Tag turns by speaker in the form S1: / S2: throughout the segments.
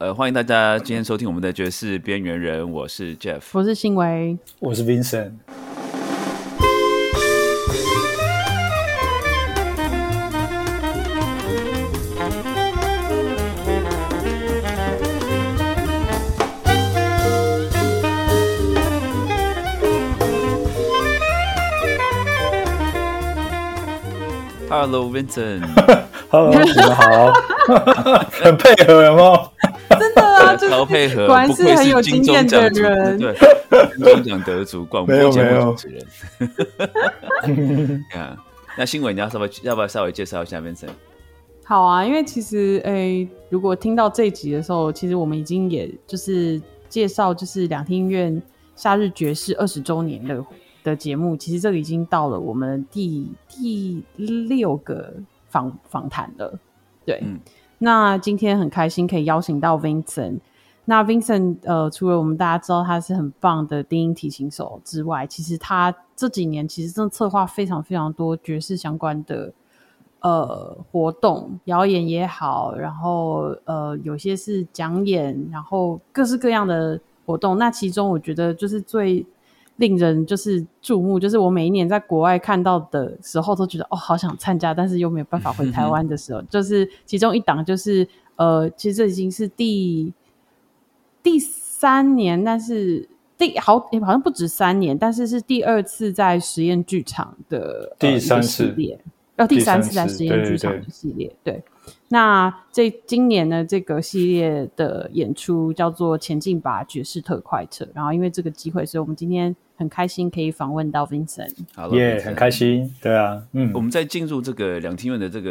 S1: 呃，欢迎大家今天收听我们的爵士边缘人，我是 Jeff，
S2: 我是新维，
S3: 我是 Vincent。
S1: Hello
S3: Vincent，Hello，你们好，很配合，有有？
S2: 真的啊，
S1: 超配合，
S2: 果然是很有经验的人，
S1: 对，金钟奖得主，广播节目主持人。啊，那新闻你要稍微要不要稍微介绍一下 Vincent？
S2: 好啊，因为其实诶，如果听到这一集的时候，其实我们已经也就是介绍就是两厅院夏日爵士二十周年的。的节目其实这个已经到了我们第第六个访访谈了，对。那今天很开心可以邀请到 Vincent。那 Vincent 呃，除了我们大家知道他是很棒的低音提琴手之外，其实他这几年其实正策划非常非常多爵士相关的呃活动，表演也好，然后呃有些是讲演，然后各式各样的活动。那其中我觉得就是最令人就是注目，就是我每一年在国外看到的时候，都觉得哦，好想参加，但是又没有办法回台湾的时候，就是其中一档，就是呃，其实这已经是第第三年，但是第好好像不止三年，但是是第二次在实验剧场的
S3: 第三次。
S2: 列，要第三次在实验剧场的系列，对。那这今年的这个系列的演出叫做《前进吧爵士特快车》，然后因为这个机会，所以我们今天很开心可以访问到 Vincent。
S1: 好
S3: 耶，很开心。对啊，
S1: 嗯，我们在进入这个两厅院的这个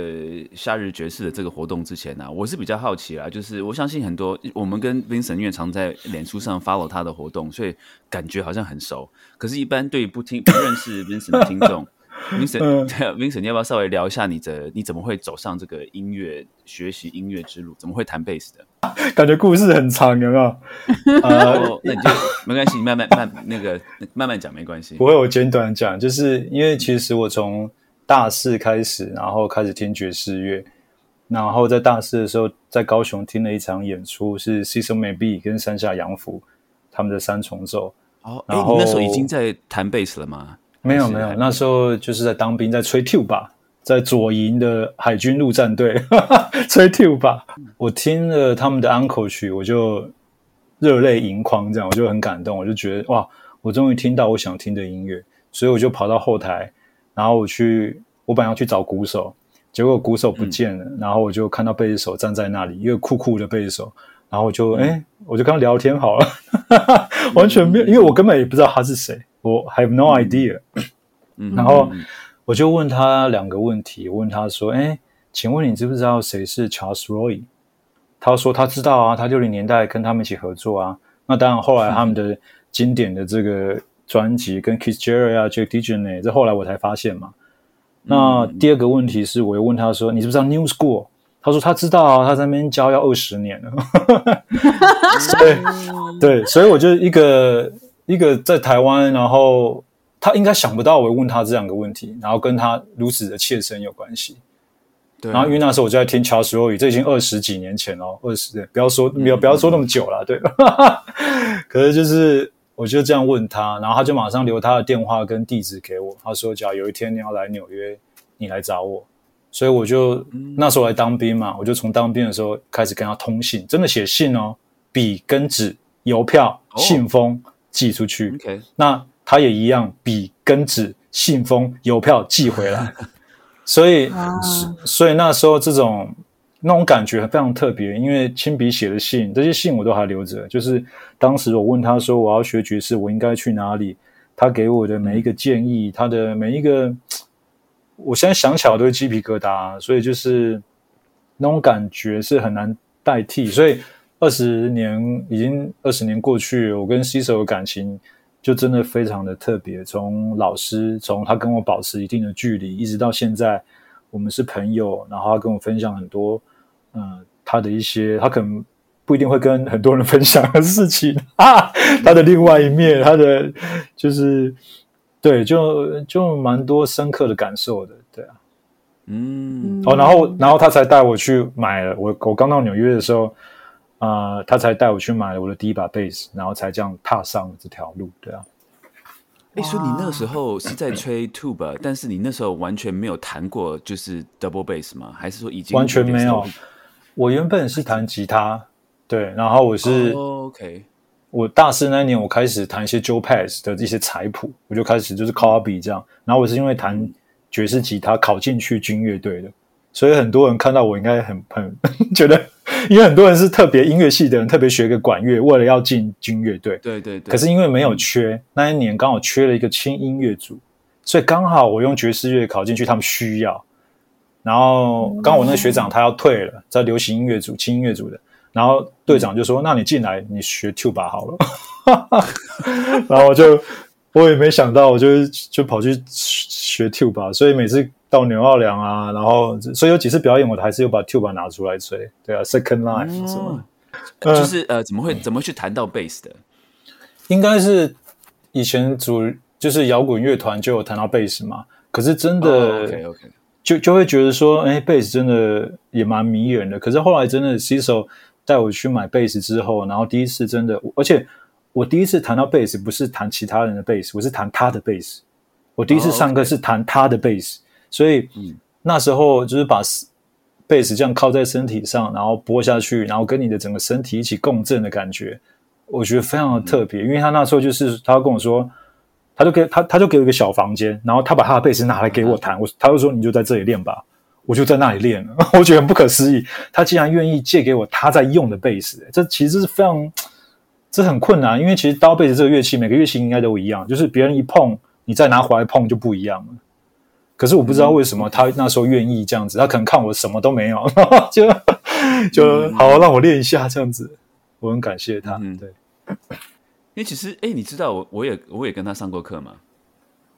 S1: 夏日爵士的这个活动之前呢，我是比较好奇啦，就是我相信很多我们跟 Vincent 因为常在脸书上 follow 他的活动，所以感觉好像很熟。可是，一般对不听不认识 Vincent 的听众。Vincent，Vincent，你要不要稍微聊一下你的你怎么会走上这个音乐学习音乐之路？怎么会弹贝斯的？
S3: 感觉故事很长，有没有？
S1: 呃，那你就没关系，你慢慢慢那个慢慢讲没关系。
S3: 不会，我简短讲，就是因为其实我从大四开始，然后开始听爵士乐，然后在大四的时候，在高雄听了一场演出，是 Season Maybe 跟山下洋辅他们的三重奏。
S1: 哦，哎，你那时候已经在弹贝斯了吗？
S3: 没有没有，那时候就是在当兵，在吹 tuba，在左营的海军陆战队 吹 tuba。我听了他们的 Uncle 曲，我就热泪盈眶，这样我就很感动，我就觉得哇，我终于听到我想听的音乐，所以我就跑到后台，然后我去，我本来要去找鼓手，结果鼓手不见了，然后我就看到贝斯手站在那里，一个酷酷的贝斯手，然后我就哎，我就跟他聊天好了，完全没有，因为我根本也不知道他是谁。我 have no idea，然后我就问他两个问题，我问他说：“哎，请问你知不知道谁是 Charles Roy？” 他说他知道啊，他六零年代跟他们一起合作啊。那当然，后来他们的经典的这个专辑跟 Kiss Jarrett 啊、Jack DeJohnette，这后来我才发现嘛。那第二个问题是，我又问他说：“你知不知道 New School？” 他说他知道啊，他在那边教要二十年了。对对，所以我就一个。一个在台湾，然后他应该想不到我会问他这两个问题，然后跟他如此的切身有关系。
S1: 对，
S3: 然后因为那时候我就在听乔斯罗语，这已经二十几年前了，二十不要说不要不要说那么久了，对。可是就是我就这样问他，然后他就马上留他的电话跟地址给我，他说：“假如有一天你要来纽约，你来找我。”所以我就那时候来当兵嘛，我就从当兵的时候开始跟他通信，真的写信哦，笔跟纸、邮票、信封。寄出去，OK，那他也一样，笔跟纸、信封、邮票寄回来，所以，所以那时候这种那种感觉非常特别，因为亲笔写的信，这些信我都还留着。就是当时我问他说我要学爵士，我应该去哪里？他给我的每一个建议，他的每一个，我现在想起来都是鸡皮疙瘩，所以就是那种感觉是很难代替，所以。二十年已经二十年过去，我跟西手的感情就真的非常的特别。从老师，从他跟我保持一定的距离，一直到现在，我们是朋友。然后他跟我分享很多，嗯，他的一些他可能不一定会跟很多人分享的事情啊，他的另外一面，他的就是对，就就蛮多深刻的感受的，对啊，嗯，哦，然后然后他才带我去买了。我我刚到纽约的时候。呃，他才带我去买了我的第一把贝斯，然后才这样踏上这条路，对啊。
S1: 哎，所以你那个时候是在吹 tube，但是你那时候完全没有弹过就是 double bass 吗？还是说已经
S3: 完全没有？我原本是弹吉他，对，然后我是
S1: OK。
S3: 我大四那年，我开始弹一些 Joe Pass 的一些彩谱，我就开始就是 copy 这样。然后我是因为弹爵士吉他考进去军乐队的，所以很多人看到我应该很很 觉得，因为很多人是特别音乐系的人，特别学个管乐，为了要进军乐队。
S1: 对对对。
S3: 可是因为没有缺，那一年刚好缺了一个轻音乐组，所以刚好我用爵士乐考进去，他们需要。然后刚好我那个学长他要退了，在流行音乐组、轻音乐组的。然后队长就说：“那你进来，你学 tuba 好了。”然后我就我也没想到，我就就跑去学 tuba。所以每次到牛奥良啊，然后所以有几次表演，我还是有把 tuba 拿出来吹。对啊，second line 什么，
S1: 就是呃，怎么会怎么去弹到 bass 的？
S3: 应该是以前主就是摇滚乐团就有弹到 bass 嘛。可是真的
S1: ，OK OK，
S3: 就就会觉得说，哎，bass 真的也蛮迷人的。可是后来真的 c 手。带我去买贝斯之后，然后第一次真的，而且我第一次弹到贝斯不是弹其他人的贝斯，我是弹他的贝斯。我第一次上课是弹他的贝斯，所以那时候就是把贝斯这样靠在身体上，然后拨下去，然后跟你的整个身体一起共振的感觉，我觉得非常的特别。因为他那时候就是他跟我说，他就给他他就给我一个小房间，然后他把他的贝斯拿来给我弹，我他就说你就在这里练吧。我就在那里练了，我觉得很不可思议。他竟然愿意借给我他在用的贝斯，这其实是非常，这很困难。因为其实刀贝斯这个乐器，每个乐器应该都一样，就是别人一碰，你再拿回来碰就不一样了。可是我不知道为什么他那时候愿意这样子，他可能看我什么都没有，就就好让我练一下这样子。我很感谢他。嗯，对。
S1: 因为其实，哎，你知道我我也我也跟他上过课吗？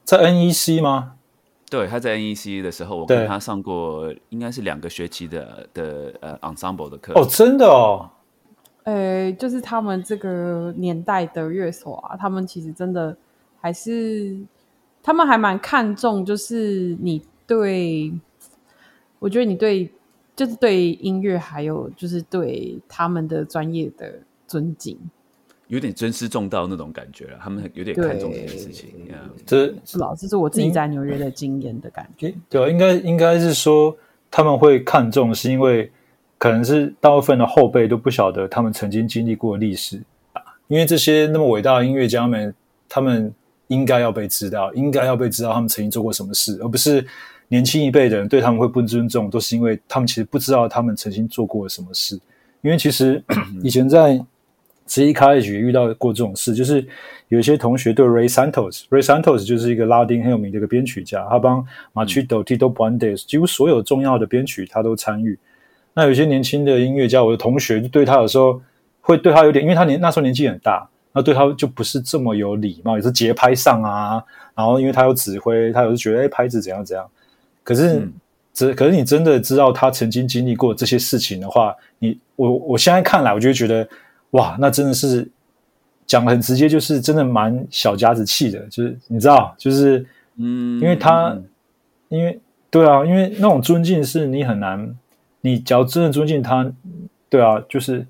S3: 在 NEC 吗？
S1: 对，他在 NEC 的时候，我跟他上过应该是两个学期的的呃 ensemble 的课。
S3: 哦，真的哦。
S2: 呃，就是他们这个年代的乐手啊，他们其实真的还是，他们还蛮看重，就是你对，我觉得你对，就是对音乐，还有就是对他们的专业的尊敬。
S1: 有点尊师重道那种感觉了，他们有点看重这件事情。
S3: 这
S2: 是老，这是我自己在纽约的经验的感觉。
S3: 对，应该应该是说他们会看重，是因为可能是大部分的后辈都不晓得他们曾经经历过历史因为这些那么伟大的音乐家们，他们应该要被知道，应该要被知道他们曾经做过什么事，而不是年轻一辈的人对他们会不尊重，都是因为他们其实不知道他们曾经做过什么事。因为其实 以前在。其实一开始也遇到过这种事，就是有一些同学对 Ray Santos，Ray Santos 就是一个拉丁很有名的一个编曲家，他帮马曲斗、Tito Bandes 几乎所有重要的编曲他都参与。那有些年轻的音乐家，我的同学就对他有时候会对他有点，因为他年那时候年纪很大，那对他就不是这么有礼貌，也是节拍上啊，然后因为他有指挥，他有时觉得哎拍子怎样怎样。可是，只可是你真的知道他曾经经历过这些事情的话，你我我现在看来，我就觉得。哇，那真的是讲的很直接，就是真的蛮小家子气的，就是你知道，就是嗯，因为他，因为对啊，因为那种尊敬是你很难，你只要真的尊敬他，对啊，就是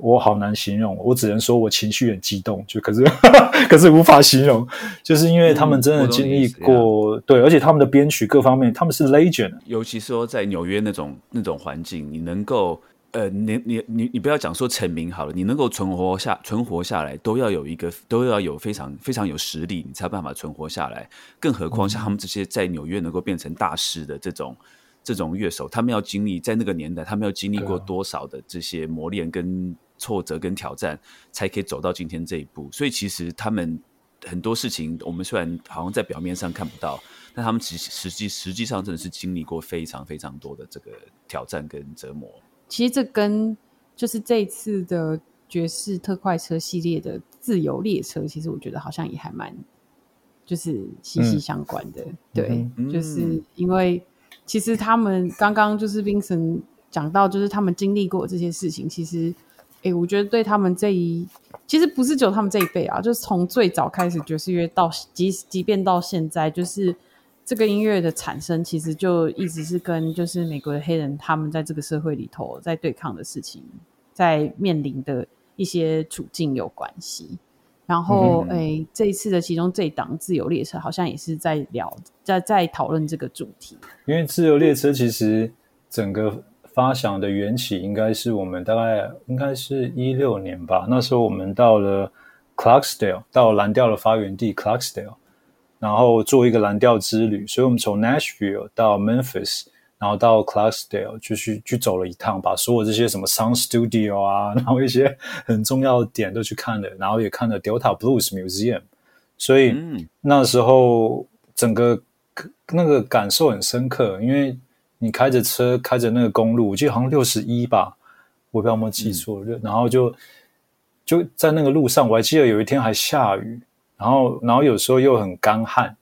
S3: 我好难形容，我只能说我情绪很激动，就可是 可是无法形容，就是因为他们真的经历过，对，而且他们的编曲各方面，他们是 legend，
S1: 尤其说在纽约那种那种环境，你能够。呃，你你你你不要讲说成名好了，你能够存活下存活下来，都要有一个都要有非常非常有实力，你才有办法存活下来。更何况像他们这些在纽约能够变成大师的这种这种乐手，他们要经历在那个年代，他们要经历过多少的这些磨练、跟挫折、跟挑战，才可以走到今天这一步。所以其实他们很多事情，我们虽然好像在表面上看不到，但他们其实实际实际上真的是经历过非常非常多的这个挑战跟折磨。
S2: 其实这跟就是这次的爵士特快车系列的自由列车，其实我觉得好像也还蛮就是息息相关的。对，就是因为其实他们刚刚就是冰神讲到，就是他们经历过这些事情。其实，哎，我觉得对他们这一其实不是只有他们这一辈啊，就是从最早开始爵士乐到即即便到现在，就是。这个音乐的产生，其实就一直是跟就是美国的黑人他们在这个社会里头在对抗的事情在面临的一些处境有关系。然后，哎，这一次的其中这一档自由列车好像也是在聊，在在讨论这个主题。
S3: 因为自由列车其实整个发想的缘起，应该是我们大概应该是一六年吧。那时候我们到了 Clarksdale，到蓝调的发源地 Clarksdale，然后做一个蓝调之旅。所以我们从 Nashville 到 Memphis。然后到 Clarksdale 就去去走了一趟，把所有这些什么 Sound Studio 啊，然后一些很重要的点都去看了，然后也看了 Delta Blues Museum。所以那时候整个那个感受很深刻，因为你开着车开着那个公路，我记得好像六十一吧，我不知道有没有记错。然后就就在那个路上，我还记得有一天还下雨，然后然后有时候又很干旱。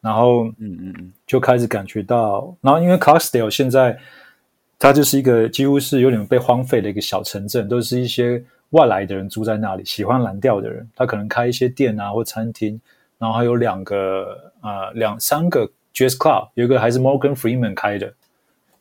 S3: 然后，嗯嗯嗯，就开始感觉到，然后因为 Clarksdale 现在它就是一个几乎是有点被荒废的一个小城镇，都是一些外来的人住在那里，喜欢蓝调的人，他可能开一些店啊或餐厅，然后还有两个呃两三个 Jazz Club，有一个还是 Morgan Freeman 开的，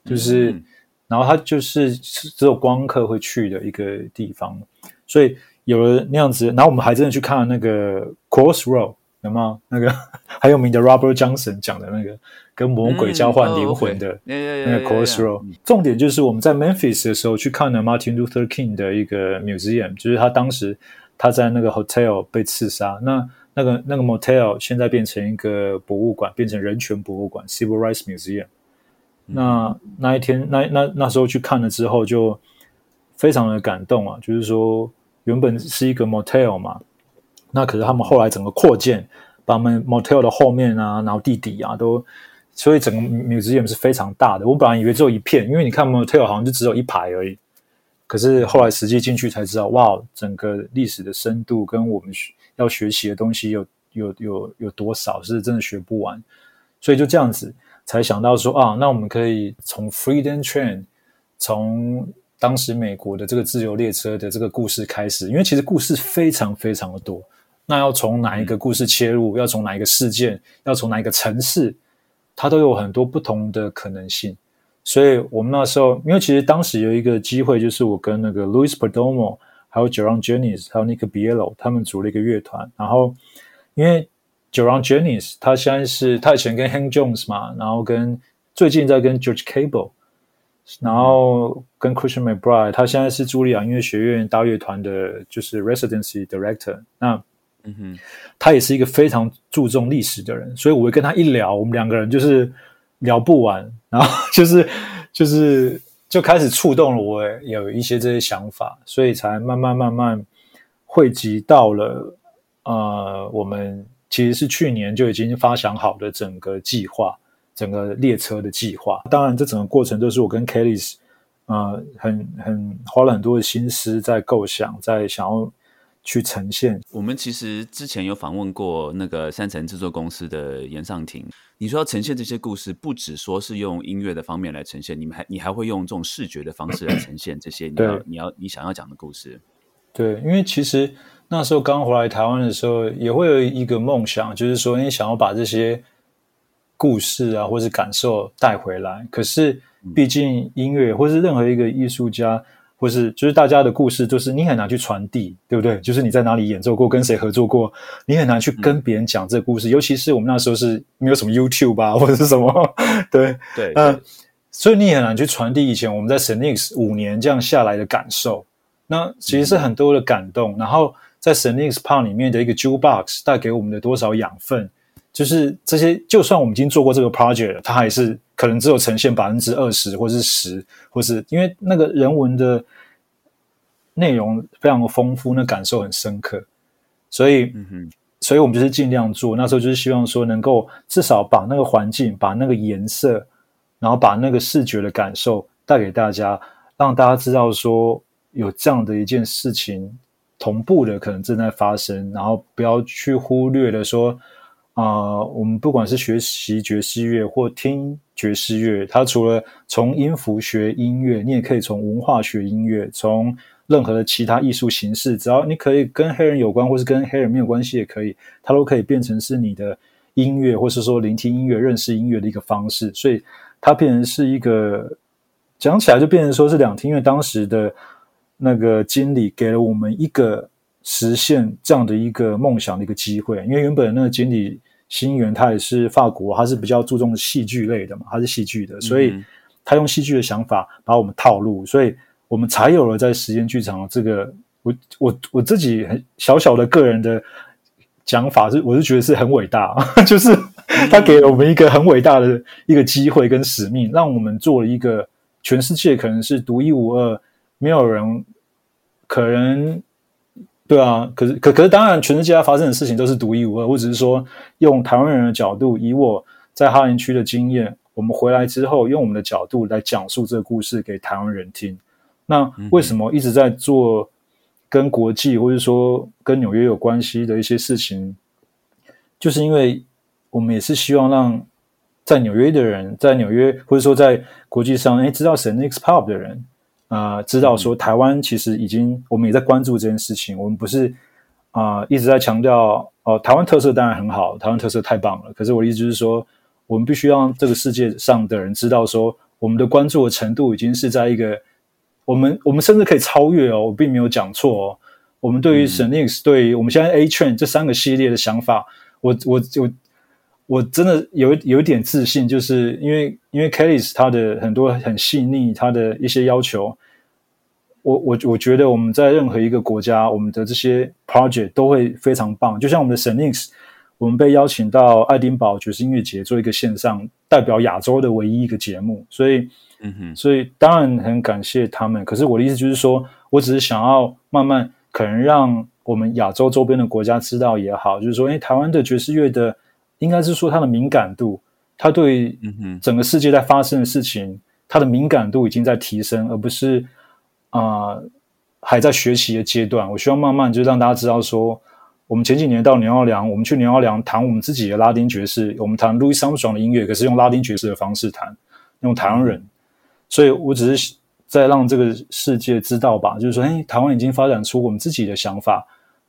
S3: 就是，然后它就是只有光客会去的一个地方，所以有了那样子，然后我们还真的去看了那个 Crossroad。有吗？那个 很有名的 Robert Johnson 讲的那个跟魔鬼交换灵魂的那个 Crossroad，重点就是我们在 Memphis 的时候去看了 Martin Luther King 的一个 museum，就是他当时他在那个 hotel 被刺杀，那那个那个 motel 现在变成一个博物馆，变成人权博物馆 Civil Rights Museum。那那一天那那那时候去看了之后，就非常的感动啊，就是说原本是一个 motel 嘛。那可是他们后来整个扩建，把我们 motel 的后面啊，然后地底啊，都，所以整个 museum 是非常大的。我本来以为只有一片，因为你看 motel 好像就只有一排而已。可是后来实际进去才知道，哇，整个历史的深度跟我们要学习的东西有有有有多少，是真的学不完。所以就这样子才想到说啊，那我们可以从 Freedom Train 从。当时美国的这个自由列车的这个故事开始，因为其实故事非常非常的多。那要从哪一个故事切入？要从哪一个事件？要从哪一个城市？它都有很多不同的可能性。所以我们那时候，因为其实当时有一个机会，就是我跟那个 Louis Perdomo，还有 Joan Jennings，还有 Nick Bielo，他们组了一个乐团。然后，因为 Joan Jennings 他现在是他以前跟 Hank Jones 嘛，然后跟最近在跟 George Cable。然后跟 Christian McBride，他现在是茱莉亚音乐学院大乐团的，就是 Residency Director。那，嗯哼，他也是一个非常注重历史的人，所以我会跟他一聊，我们两个人就是聊不完，然后就是就是就开始触动了我有一些这些想法，所以才慢慢慢慢汇集到了呃，我们其实是去年就已经发想好的整个计划。整个列车的计划，当然，这整个过程都是我跟 Kelly，呃，很很花了很多的心思在构想，在想要去呈现。
S1: 我们其实之前有访问过那个三层制作公司的严尚婷，你说要呈现这些故事，不只说是用音乐的方面来呈现，你们还你还会用这种视觉的方式来呈现这些你要你要你想要讲的故事。
S3: 对，因为其实那时候刚回来台湾的时候，也会有一个梦想，就是说你想要把这些。故事啊，或是感受带回来。可是，毕竟音乐，或是任何一个艺术家，或是就是大家的故事，就是你很难去传递，对不对？就是你在哪里演奏过，跟谁合作过，你很难去跟别人讲这个故事。尤其是我们那时候是没有什么 YouTube 吧，或者是什么，对
S1: 对，嗯，
S3: 所以你很难去传递以前我们在 Senix 五年这样下来的感受。那其实是很多的感动。然后在 Senix Park 里面的一个 Jewel Box 带给我们的多少养分。就是这些，就算我们已经做过这个 project，它还是可能只有呈现百分之二十，或是十，或是因为那个人文的内容非常的丰富，那感受很深刻，所以，嗯哼，所以我们就是尽量做。那时候就是希望说，能够至少把那个环境、把那个颜色，然后把那个视觉的感受带给大家，让大家知道说有这样的一件事情同步的可能正在发生，然后不要去忽略了说。啊，我们不管是学习爵士乐或听爵士乐，它除了从音符学音乐，你也可以从文化学音乐，从任何的其他艺术形式，只要你可以跟黑人有关，或是跟黑人没有关系也可以，它都可以变成是你的音乐，或是说聆听音乐、认识音乐的一个方式。所以它变成是一个讲起来就变成说是两厅院当时的那个经理给了我们一个实现这样的一个梦想的一个机会，因为原本那个经理新源他也是法国，他是比较注重戏剧类的嘛，他是戏剧的，所以他用戏剧的想法把我们套路，所以我们才有了在时间剧场这个。我我我自己很小小的个人的讲法是，我是觉得是很伟大，就是他给了我们一个很伟大的一个机会跟使命，让我们做了一个全世界可能是独一无二，没有人可能对啊，可是可可是当然，全世界发生的事情都是独一无二。我只是说，用台湾人的角度，以我在哈林区的经验，我们回来之后，用我们的角度来讲述这个故事给台湾人听。那为什么一直在做？跟国际或者说跟纽约有关系的一些事情，就是因为我们也是希望让在纽约的人，在纽约或者说在国际上，哎，知道 s Next Pop 的人啊，知道说台湾其实已经，我们也在关注这件事情。我们不是啊一直在强调哦，台湾特色当然很好，台湾特色太棒了。可是我的意思就是说，我们必须让这个世界上的人知道说，我们的关注的程度已经是在一个。我们我们甚至可以超越哦，我并没有讲错哦。我们对于 i x 对于我们现在 A Train 这三个系列的想法，我我我我真的有有一点自信，就是因为因为 Kelly 他的很多很细腻，他的一些要求，我我我觉得我们在任何一个国家，我们的这些 project 都会非常棒。就像我们的 Seninx 我们被邀请到爱丁堡爵士音乐节做一个线上代表亚洲的唯一一个节目，所以。嗯哼，所以当然很感谢他们。可是我的意思就是说，我只是想要慢慢可能让我们亚洲周边的国家知道也好，就是说，哎，台湾的爵士乐的，应该是说他的敏感度，他对整个世界在发生的事情，他的敏感度已经在提升，而不是啊还在学习的阶段。我希望慢慢就让大家知道说，我们前几年到牛奥良，我们去牛奥良谈我们自己的拉丁爵士，我们谈路易斯·阿姆斯的音乐，可是用拉丁爵士的方式谈，用台湾人。所以我只是在让这个世界知道吧，就是说，哎，台湾已经发展出我们自己的想法，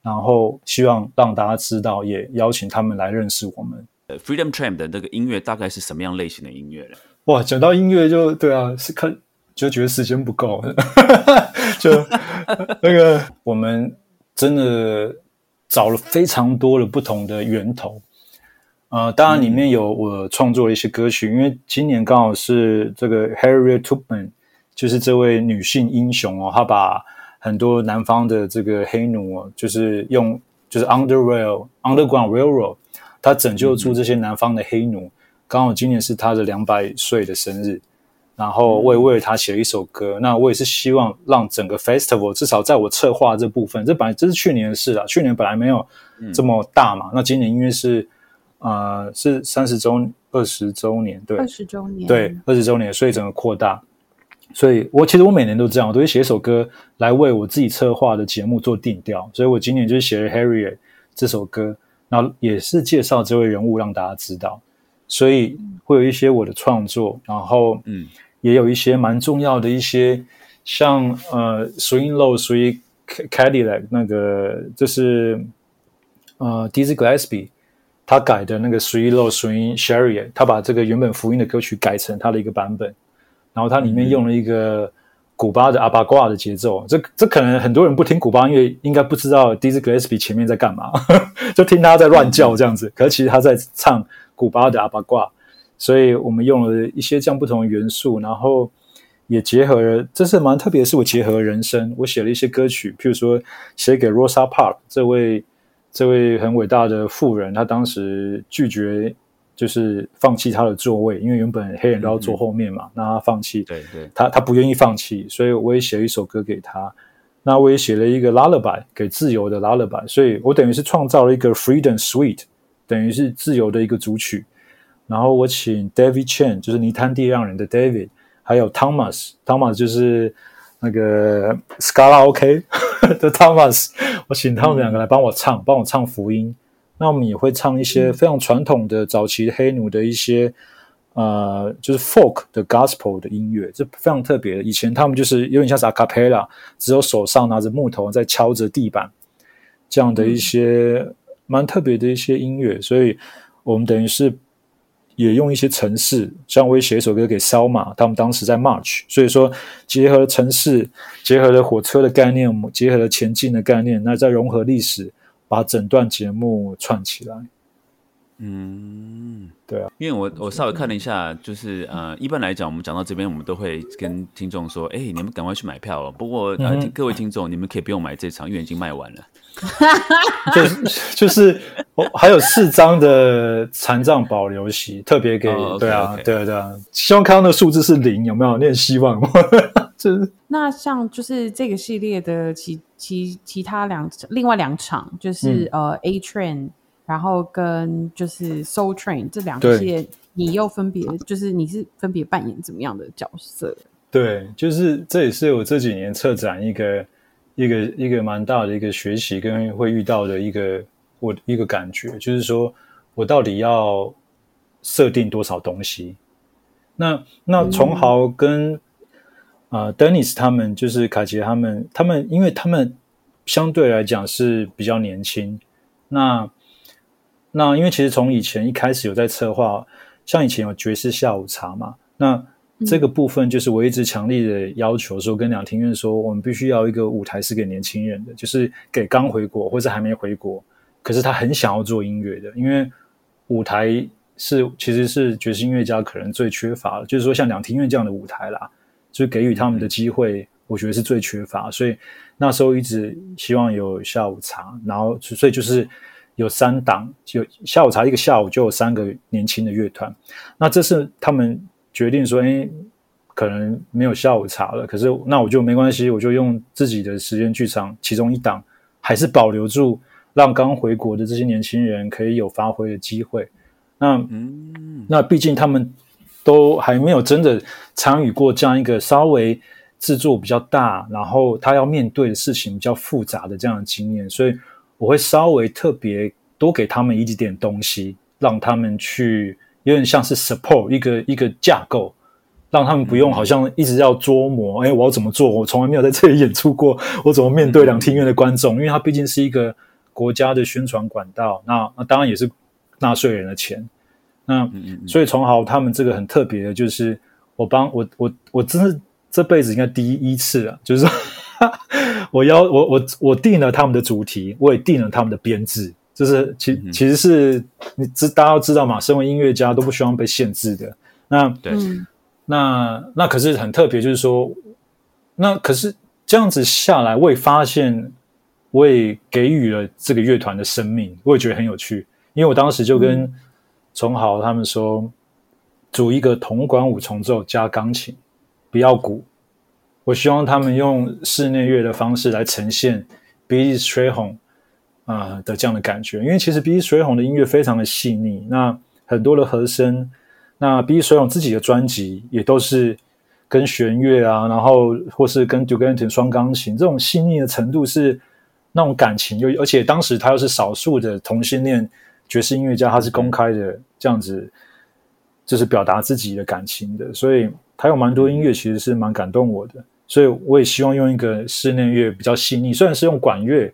S3: 然后希望让大家知道，也邀请他们来认识我们。
S1: 呃，Freedom Tram 的那个音乐大概是什么样类型的音乐呢？
S3: 哇，讲到音乐就对啊，是看就觉得时间不够，就 那个我们真的找了非常多的不同的源头。呃，当然里面有我创作的一些歌曲，因为今年刚好是这个 Harriet Tubman，就是这位女性英雄哦，她把很多南方的这个黑奴哦，就是用就是 Underrail Underground Railroad，他拯救出这些南方的黑奴。刚好今年是他的两百岁的生日，然后我也为了她写了一首歌。那我也是希望让整个 Festival 至少在我策划这部分，这本来这是去年的事了，去年本来没有这么大嘛。那今年因为是。呃，是三十周、二十周年，对，
S2: 二十周年，
S3: 对，二十周年，所以整个扩大。所以我其实我每年都这样，我都会写一首歌来为我自己策划的节目做定调。所以我今年就是写了《Harriet》这首歌，然后也是介绍这位人物让大家知道。所以会有一些我的创作，然后嗯，也有一些蛮重要的一些，像呃，Swing Low、Swing Cadillac 那个，就是呃，Dizzy Gillespie。他改的那个 Three Low Three Sherry，他把这个原本福音的歌曲改成他的一个版本，然后它里面用了一个古巴的阿巴挂的节奏。这这可能很多人不听古巴音乐，应该不知道 Dizzy Gillespie 前面在干嘛，就听他在乱叫这样子。可是其实他在唱古巴的阿巴挂，所以我们用了一些这样不同的元素，然后也结合了，这是蛮特别的是，我结合人生，我写了一些歌曲，譬如说写给 Rosa Park 这位。这位很伟大的富人，他当时拒绝，就是放弃他的座位，因为原本黑人都要坐后面嘛，那他放弃，
S1: 对对，
S3: 他他不愿意放弃，所以我也写了一首歌给他，那我也写了一个 lullaby 给自由的 lullaby，所以我等于是创造了一个 freedom suite，等于是自由的一个主曲，然后我请 David Chen，就是泥滩地让人的 David，还有 Thomas，Thomas 就是。那个 Scala OK 的 Thomas，我请他们两个来帮我唱，帮我唱福音。那我们也会唱一些非常传统的早期黑奴的一些呃，就是 folk 的 gospel 的音乐，这非常特别的。以前他们就是有点像是 a cappella，只有手上拿着木头在敲着地板，这样的一些蛮特别的一些音乐。所以我们等于是也用一些城市，像我也写一首歌给 Selma，他们当时在 March，所以说结合了城市，结合了火车的概念，结合了前进的概念，那再融合历史，把整段节目串起来。
S1: 嗯，
S3: 对啊，
S1: 因为我我稍微看了一下，就是呃，一般来讲，我们讲到这边，我们都会跟听众说，哎，你们赶快去买票了。不过呃，各位听众，你们可以不用买这场，因为已经卖完了。
S3: 就是就是我还有四张的残障保留席，特别给对啊，对啊，对啊，希望看到那个数字是零，有没有？你很希望吗？就是
S2: 那像就是这个系列的其其其他两另外两场，就是呃 A Train。然后跟就是 Soul Train 这两个系列，你又分别就是你是分别扮演怎么样的角色？
S3: 对，就是这也是我这几年策展一个一个一个蛮大的一个学习跟会遇到的一个我一个感觉，就是说我到底要设定多少东西？那那崇豪跟啊 Dennis 他们就是卡杰他们，他们因为他们相对来讲是比较年轻，那。那因为其实从以前一开始有在策划，像以前有爵士下午茶嘛，那这个部分就是我一直强力的要求说，跟两厅院说，我们必须要一个舞台是给年轻人的，就是给刚回国或者还没回国，可是他很想要做音乐的，因为舞台是其实是爵士音乐家可能最缺乏的，就是说像两厅院这样的舞台啦，就是给予他们的机会，我觉得是最缺乏，所以那时候一直希望有下午茶，然后所以就是。有三档，就下午茶一个下午就有三个年轻的乐团。那这是他们决定说，哎，可能没有下午茶了。可是那我就没关系，我就用自己的时间剧场其中一档，还是保留住，让刚回国的这些年轻人可以有发挥的机会。那嗯，那毕竟他们都还没有真的参与过这样一个稍微制作比较大，然后他要面对的事情比较复杂的这样的经验，所以。我会稍微特别多给他们一点点东西，让他们去有点像是 support 一个一个架构，让他们不用好像一直要琢磨，哎，我要怎么做？我从来没有在这里演出过，我怎么面对两厅院的观众？因为它毕竟是一个国家的宣传管道，那那当然也是纳税人的钱。那所以崇豪他们这个很特别的，就是我帮我我我真是这辈子应该第一次啊，就是说。我要我我我定了他们的主题，我也定了他们的编制，就是其其实是你知大家都知道嘛，身为音乐家都不希望被限制的。那
S1: 对，
S3: 那那可是很特别，就是说，那可是这样子下来，我也发现，我也给予了这个乐团的生命，我也觉得很有趣。因为我当时就跟崇豪他们说，组一个铜管五重奏加钢琴，不要鼓。我希望他们用室内乐的方式来呈现 B. Stray Home 啊的这样的感觉，因为其实 B. Stray Home 的音乐非常的细腻，那很多的和声，那 B. Stray Home 自己的专辑也都是跟弦乐啊，然后或是跟 Duke Ellington 双钢琴这种细腻的程度是那种感情，又而且当时他又是少数的同性恋爵士音乐家，他是公开的这样子，就是表达自己的感情的，所以他有蛮多音乐其实是蛮感动我的。所以我也希望用一个室内乐比较细腻，虽然是用管乐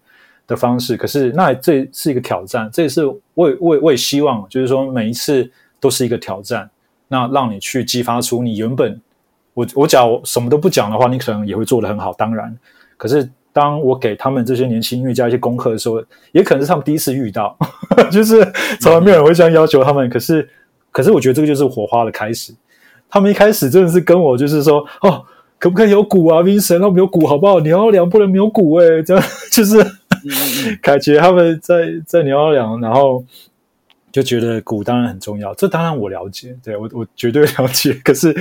S3: 的方式，可是那这是一个挑战。这也是我也我也我也希望，就是说每一次都是一个挑战，那让你去激发出你原本我我假如什么都不讲的话，你可能也会做得很好。当然，可是当我给他们这些年轻音乐家一些功课的时候，也可能是他们第一次遇到，就是从来没有人会这样要求他们。可是，可是我觉得这个就是火花的开始。他们一开始真的是跟我就是说哦。可不可以有鼓啊，Vincent？有鼓好不好？鸟要两不能没有鼓哎，这样 就是感觉他们在在鸟要两，然后就觉得鼓当然很重要，这当然我了解，对我我绝对了解。可是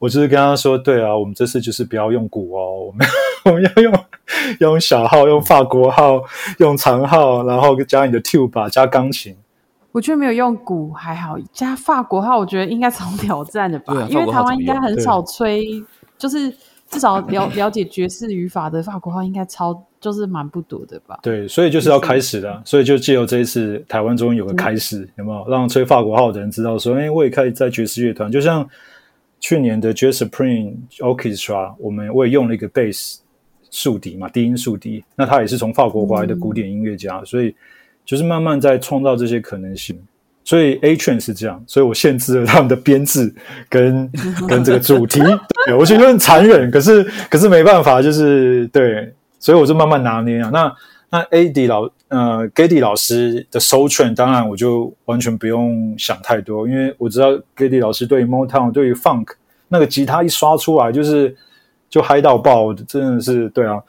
S3: 我就是跟他说，对啊，我们这次就是不要用鼓哦，我们 我们要用用小号，用法国号，用长号，然后加你的 tube，加钢琴。
S2: 我觉得没有用鼓还好，加法国号，我觉得应该超挑战的吧，因为台湾应该很少吹。就是至少了了解爵士语法的法国话应该超就是蛮不多的吧？
S3: 对，所以就是要开始的，所以就借由这一次台湾终于有个开始，有没有让吹法国号的人知道说，哎，我也可以在爵士乐团，就像去年的 Jazz Supreme Orchestra，我们我也用了一个 bass 竖笛嘛，低音竖笛，那他也是从法国过来的古典音乐家，所以就是慢慢在创造这些可能性。所以 A Train 是这样，所以我限制了他们的编制跟 跟这个主题，对我觉得很残忍，可是可是没办法，就是对，所以我就慢慢拿捏啊。那那 A D 老呃 Gady 老师的收券，当然我就完全不用想太多，因为我知道 Gady 老师对于 Motown 对于 Funk 那个吉他一刷出来就是就嗨到爆，真的是对啊。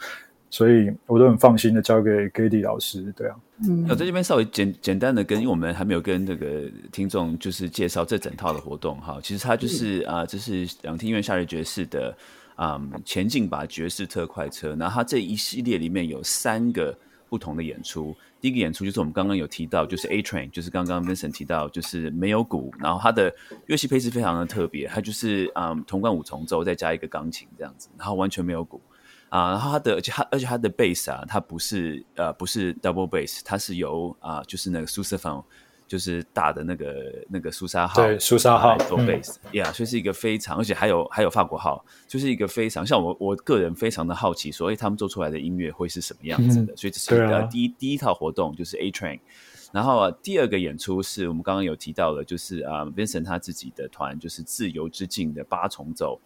S3: 所以我都很放心的交给 Gady 老师，对啊。
S1: 嗯，我在这边稍微简简单的跟，因为我们还没有跟那个听众就是介绍这整套的活动哈。其实它就是啊，这是两厅院夏日爵士的啊前进吧爵士特快车。然后它这一系列里面有三个不同的演出。第一个演出就是我们刚刚有提到，就是 A Train，就是刚刚 Vincent 提到，就是没有鼓，然后它的乐器配置非常的特别，它就是啊铜管五重奏再加一个钢琴这样子，然后完全没有鼓。啊，然后它的，而且它，而且它的 bass 啊，它不是呃，不是 double bass，它是由啊，就是那个苏瑟芬，就是大的那个那个苏莎号，
S3: 对，苏莎号
S1: 做 bass，yeah，所以是一个非常，而且还有还有法国号，就是一个非常像我我个人非常的好奇，所以他们做出来的音乐会是什么样子的，所以这是一个第一第一套活动就是 A Train，然后啊第二个演出是我们刚刚有提到的，就是啊，Vincent 他自己的团就是自由之境的八重奏。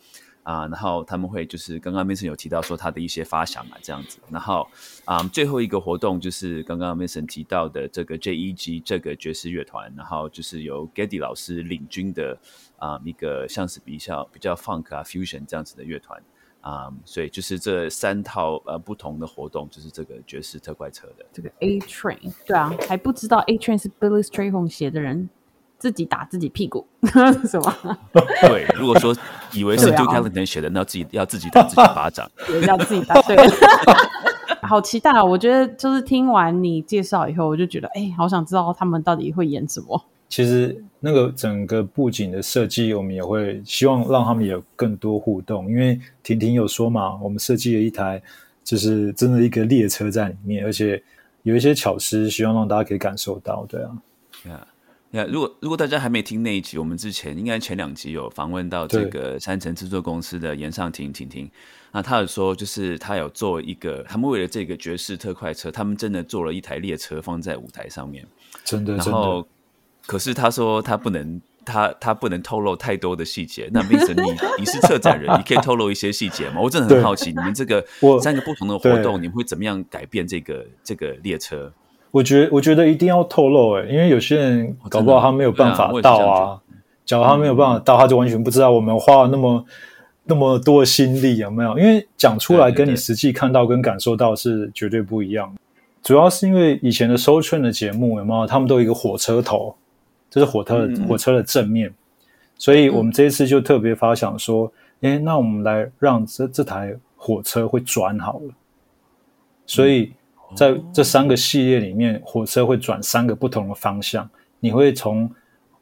S1: 啊，然后他们会就是刚刚 Mason 有提到说他的一些发想啊，这样子。然后啊，最后一个活动就是刚刚 Mason 提到的这个 J.E.G 这个爵士乐团，然后就是由 Geddy 老师领军的啊一个像是比较比较 Funk 啊 Fusion 这样子的乐团啊，所以就是这三套呃不同的活动，就是这个爵士特快车的
S2: 这个 A Train，对啊，还不知道 A Train 是 Billy Strayhorn 写的人。自己打自己屁股，什么？
S1: 对，如果说以为是 Duke Ellington 写的，那自己要自己打自己巴掌，
S2: 要自己打。对，好期待啊！我觉得就是听完你介绍以后，我就觉得，哎，好想知道他们到底会演什么。
S3: 其实那个整个布景的设计，我们也会希望让他们有更多互动，因为婷婷有说嘛，我们设计了一台就是真的一个列车在里面，而且有一些巧思，希望让大家可以感受到。对啊，
S1: 那如果如果大家还没听那一集，我们之前应该前两集有访问到这个三层制作公司的严尚婷婷婷，那他有说就是他有做一个，他们为了这个爵士特快车，他们真的做了一台列车放在舞台上面，
S3: 真的。
S1: 然后可是他说他不能，他他不能透露太多的细节。那 Vincent，你 你是策展人，你可以透露一些细节吗？我真的很好奇，你们这个三个不同的活动，你们会怎么样改变这个这个列车？
S3: 我觉我觉得一定要透露哎，因为有些人搞不好他没有办法到啊，假如他没有办法到，他就完全不知道我们花了那么那么多心力有没有？因为讲出来跟你实际看到跟感受到是绝对不一样。主要是因为以前的收券的节目有没有？他们都有一个火车头，这是火车火车的正面，所以我们这一次就特别发想说，哎，那我们来让这这台火车会转好了，所以。在这三个系列里面，火车会转三个不同的方向。你会从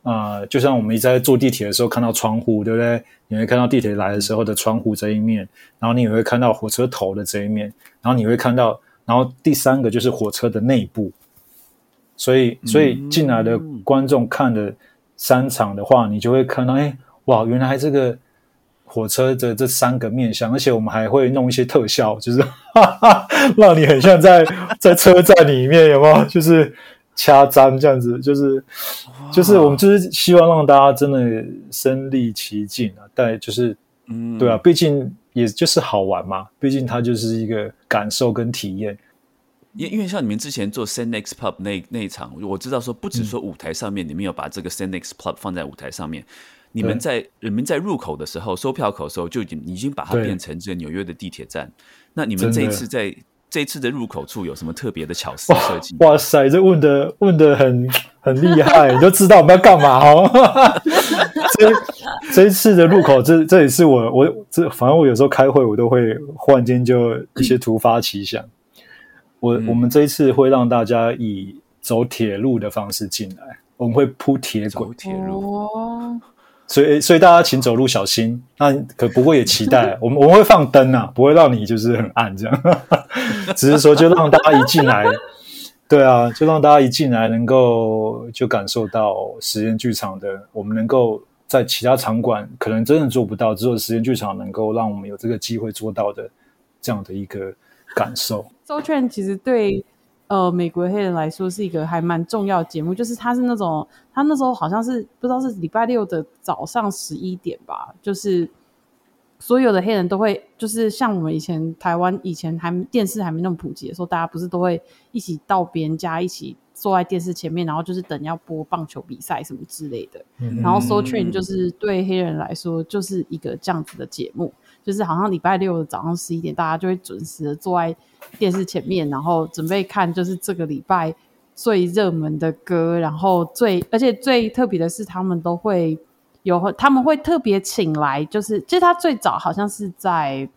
S3: 啊，就像我们一直在坐地铁的时候看到窗户，对不对？你会看到地铁来的时候的窗户这一面，然后你也会看到火车头的这一面，然后你会看到，然后第三个就是火车的内部。所以，所以进来的观众看的三场的话，你就会看到，哎，哇，原来这个。火车的这三个面向，而且我们还会弄一些特效，就是 让你很像在在车站里面，有没有？就是掐章这样子，就是就是我们就是希望让大家真的身临其境啊，但就是嗯，对啊，毕竟也就是好玩嘛，毕竟它就是一个感受跟体验。
S1: 因因为像你们之前做 s e n x Pub 那那一场，我知道说不止说舞台上面，你们有把这个 s e n x Pub 放在舞台上面。你们在人们在入口的时候，收票口的时候就已经已经把它变成这个纽约的地铁站。那你们这一次在这一次的入口处有什么特别的巧思设计？
S3: 哇塞，这问的问的很很厉害，你就知道我们要干嘛哦。这这一次的入口，这这也是我我这反正我有时候开会，我都会忽然间就一些突发奇想。我我们这一次会让大家以走铁路的方式进来，我们会铺铁轨
S1: 铁路。
S3: 所以，所以大家请走路小心。那可不过也期待，我们我们会放灯啊，不会让你就是很暗这样。只是说，就让大家一进来，对啊，就让大家一进来能够就感受到实验剧场的，我们能够在其他场馆可能真的做不到，只有实验剧场能够让我们有这个机会做到的这样的一个感受。
S2: 周券其实对呃美国黑人来说是一个还蛮重要的节目，就是它是那种它那时候好像是不知道是礼拜六的早上十一点吧，就是所有的黑人都会，就是像我们以前台湾以前还电视还没那么普及的时候，大家不是都会一起到别人家一起坐在电视前面，然后就是等要播棒球比赛什么之类的。
S3: 嗯
S2: 然后 So Train 就是对黑人来说就是一个这样子的节目，就是好像礼拜六的早上十一点，大家就会准时的坐在电视前面，然后准备看就是这个礼拜最热门的歌，然后最而且最特别的是他们都会有他们会特别请来，就是其实他最早好像是在。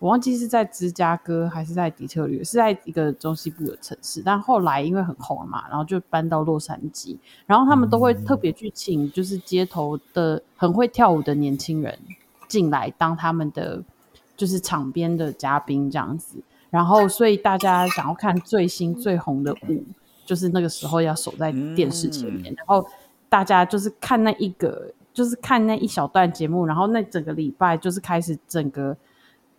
S2: 我忘记是在芝加哥还是在底特律，是在一个中西部的城市。但后来因为很红嘛，然后就搬到洛杉矶。然后他们都会特别去请，就是街头的很会跳舞的年轻人进来当他们的就是场边的嘉宾这样子。然后，所以大家想要看最新最红的舞，就是那个时候要守在电视前面，然后大家就是看那一个，就是看那一小段节目，然后那整个礼拜就是开始整个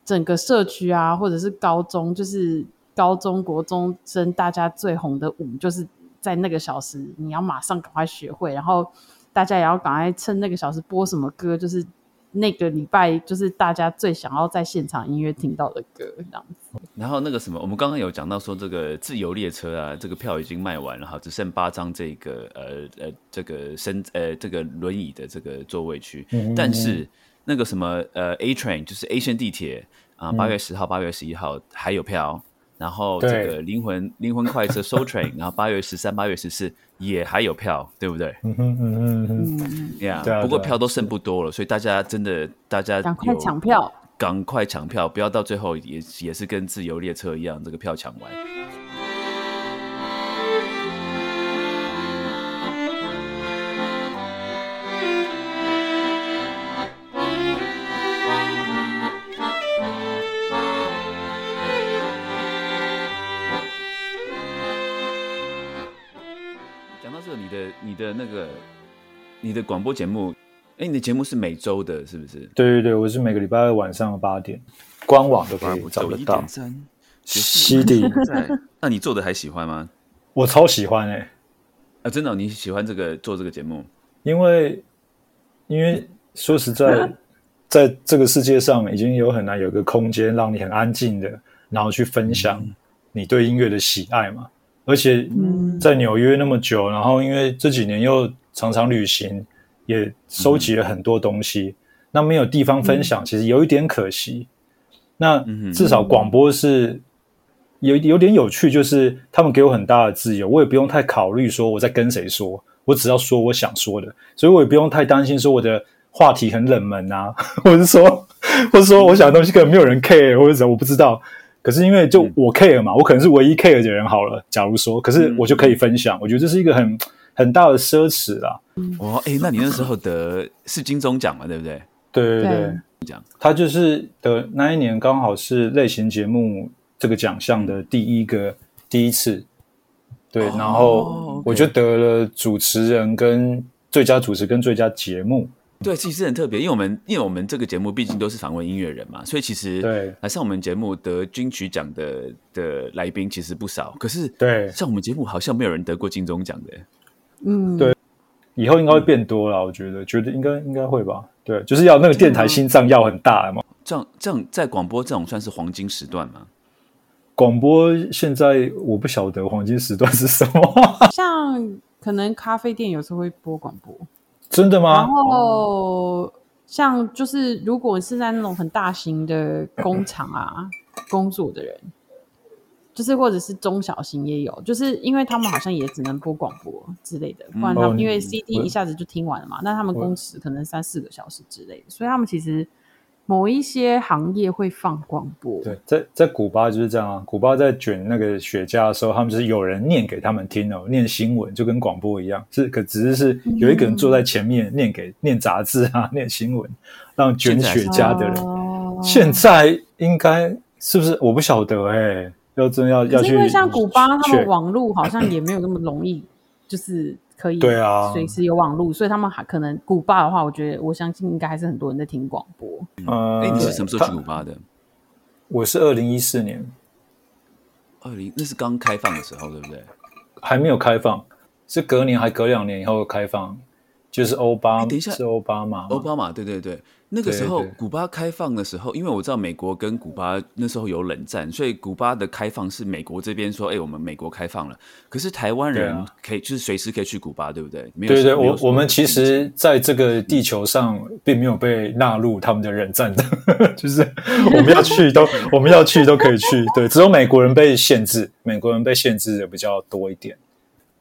S2: 整个社区啊，或者是高中，就是高中国中生大家最红的舞，就是在那个小时你要马上赶快学会，然后大家也要赶快趁那个小时播什么歌，就是那个礼拜就是大家最想要在现场音乐听到的歌这样子。
S1: 然后那个什么，我们刚刚有讲到说这个自由列车啊，这个票已经卖完了哈，只剩八张这个呃呃这个身呃这个轮椅的这个座位区，但是那个什么呃 A Train 就是 A 线地铁啊，八月十号、八月十一号还有票，然后这个灵魂灵魂快车 Soul Train，然后八月十三、八月十四也还有票，对不对？
S3: 嗯嗯嗯嗯，
S2: 嗯，
S1: 呀、
S3: 对啊
S1: 不过票都剩不多了，所以大家真的大家
S2: 赶快
S1: 有
S2: 抢票。
S1: 赶快抢票，不要到最后也也是跟自由列车一样，这个票抢完。的那个你的广播节目，哎，你的节目是每周的，是不是？
S3: 对对对，我是每个礼拜二晚上八点，官网都可以找得到
S1: 一点。三，
S3: 西地，
S1: 在。那你做的还喜欢吗？
S3: 我超喜欢哎、
S1: 啊，真的哦、你喜欢这个做这个节目？
S3: 因为因为说实在，在这个世界上已经有很难有个空间让你很安静的，然后去分享你对音乐的喜爱嘛。而且在纽约那么久，然后因为这几年又常常旅行，也收集了很多东西，那没有地方分享，其实有一点可惜。那至少广播是有有点有趣，就是他们给我很大的自由，我也不用太考虑说我在跟谁说，我只要说我想说的，所以我也不用太担心说我的话题很冷门啊，或者是说，或者说我想的东西可能没有人 care，或者什么我不知道。可是因为就我 care 嘛，我可能是唯一 care 的人好了。假如说，可是我就可以分享，我觉得这是一个很很大的奢侈啦。
S1: 哦，哎，那你那时候得是金钟奖嘛，对不对？
S3: 对对对。
S2: 对，
S1: 奖。
S3: 他就是的那一年刚好是类型节目这个奖项的第一个第一次，对，
S1: 哦
S3: 然后我就得了主持人跟最佳主持跟最佳节目，
S1: 对，其实很特别，因为我们因为我们这个节目毕竟都是访问音乐人嘛，所以其实
S3: 对
S1: 来上我们节目得金曲奖的的来宾其实不少，可是
S3: 对
S1: 像我们节目好像没有人得过金钟奖的。
S2: 嗯，
S3: 对以后应该会变多了，我觉得，觉得应该应该会吧，对，就是要那个电台心脏要很大嘛。
S1: 这样这样在广播这种算是黄金时段吗？
S3: 广播现在我不晓得黄金时段是什么，
S2: 像可能咖啡店有时候会播广播，
S3: 真的吗
S2: 然
S3: 吗？
S2: 后像就是如果是在那种很大型的工厂啊 工作的人，就是或者是中小型也有，就是因为他们好像也只能播广播之类的，不然他
S3: 哦
S2: 们因为 CD 一下子就听完了嘛，那他们工时可能三四个小时之类的，所以他们其实某一些行业会放广播，
S3: 对，在在古巴就是这样啊。古巴在卷那个雪茄的时候，他们就是有人念给他们听哦，念新闻就跟广播一样，是可只是是有一个人坐在前面念给念杂志啊，念新闻，让卷雪茄的人。
S2: 哦
S3: 现在应该是不是我不晓得哎、要真要要去
S2: 因为像古巴，他们网络好像也没有那么容易，就是可以
S3: 对啊
S2: 随时有网络，所以他们还可能古巴的话，我觉得我相信应该还是很多人在听广播。
S3: 嗯，
S1: 哎、你是什么时候去古巴的？
S3: 我是二零一四年，
S1: 二二零那是刚开放的时候，对不对？
S3: 还没有开放，是隔年还隔两年以后开放，就是奥巴，
S1: 等一下
S3: 是奥巴马，
S1: 奥巴马，对对对，那个时候古巴开放的时候，因为我知道美国跟古巴那时候有冷战，所以古巴的开放是美国这边说，哎、我们美国开放了，可是台湾人
S3: 啊
S1: 可以、就是随时可以去古巴，对不对？没有
S3: 对对，我我们其实在这个地球上并没有被纳入他们的冷战的，就是我们要去都 我们要去都可以去，对，只有美国人被限制，美国人被限制的比较多一点。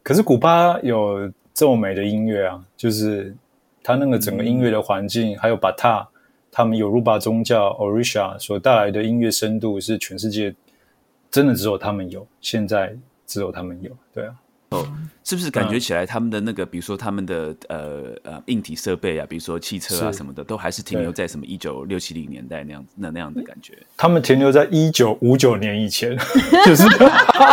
S3: 可是古巴有这么美的音乐啊，就是它那个整个音乐的环境，还有巴塔他们有鲁巴宗教 Orisha 所带来的音乐深度，是全世界真的只有他们有，现在只有他们有，对啊。哦。
S1: 是不是感觉
S3: 嗯
S1: 起来他们的那个，比如说他们的呃呃硬体设备啊，比如说汽车啊什么的，都还是停留在什么一九六七零年代那样那那样的感觉？
S3: 他们停留在一九五九年以前，就是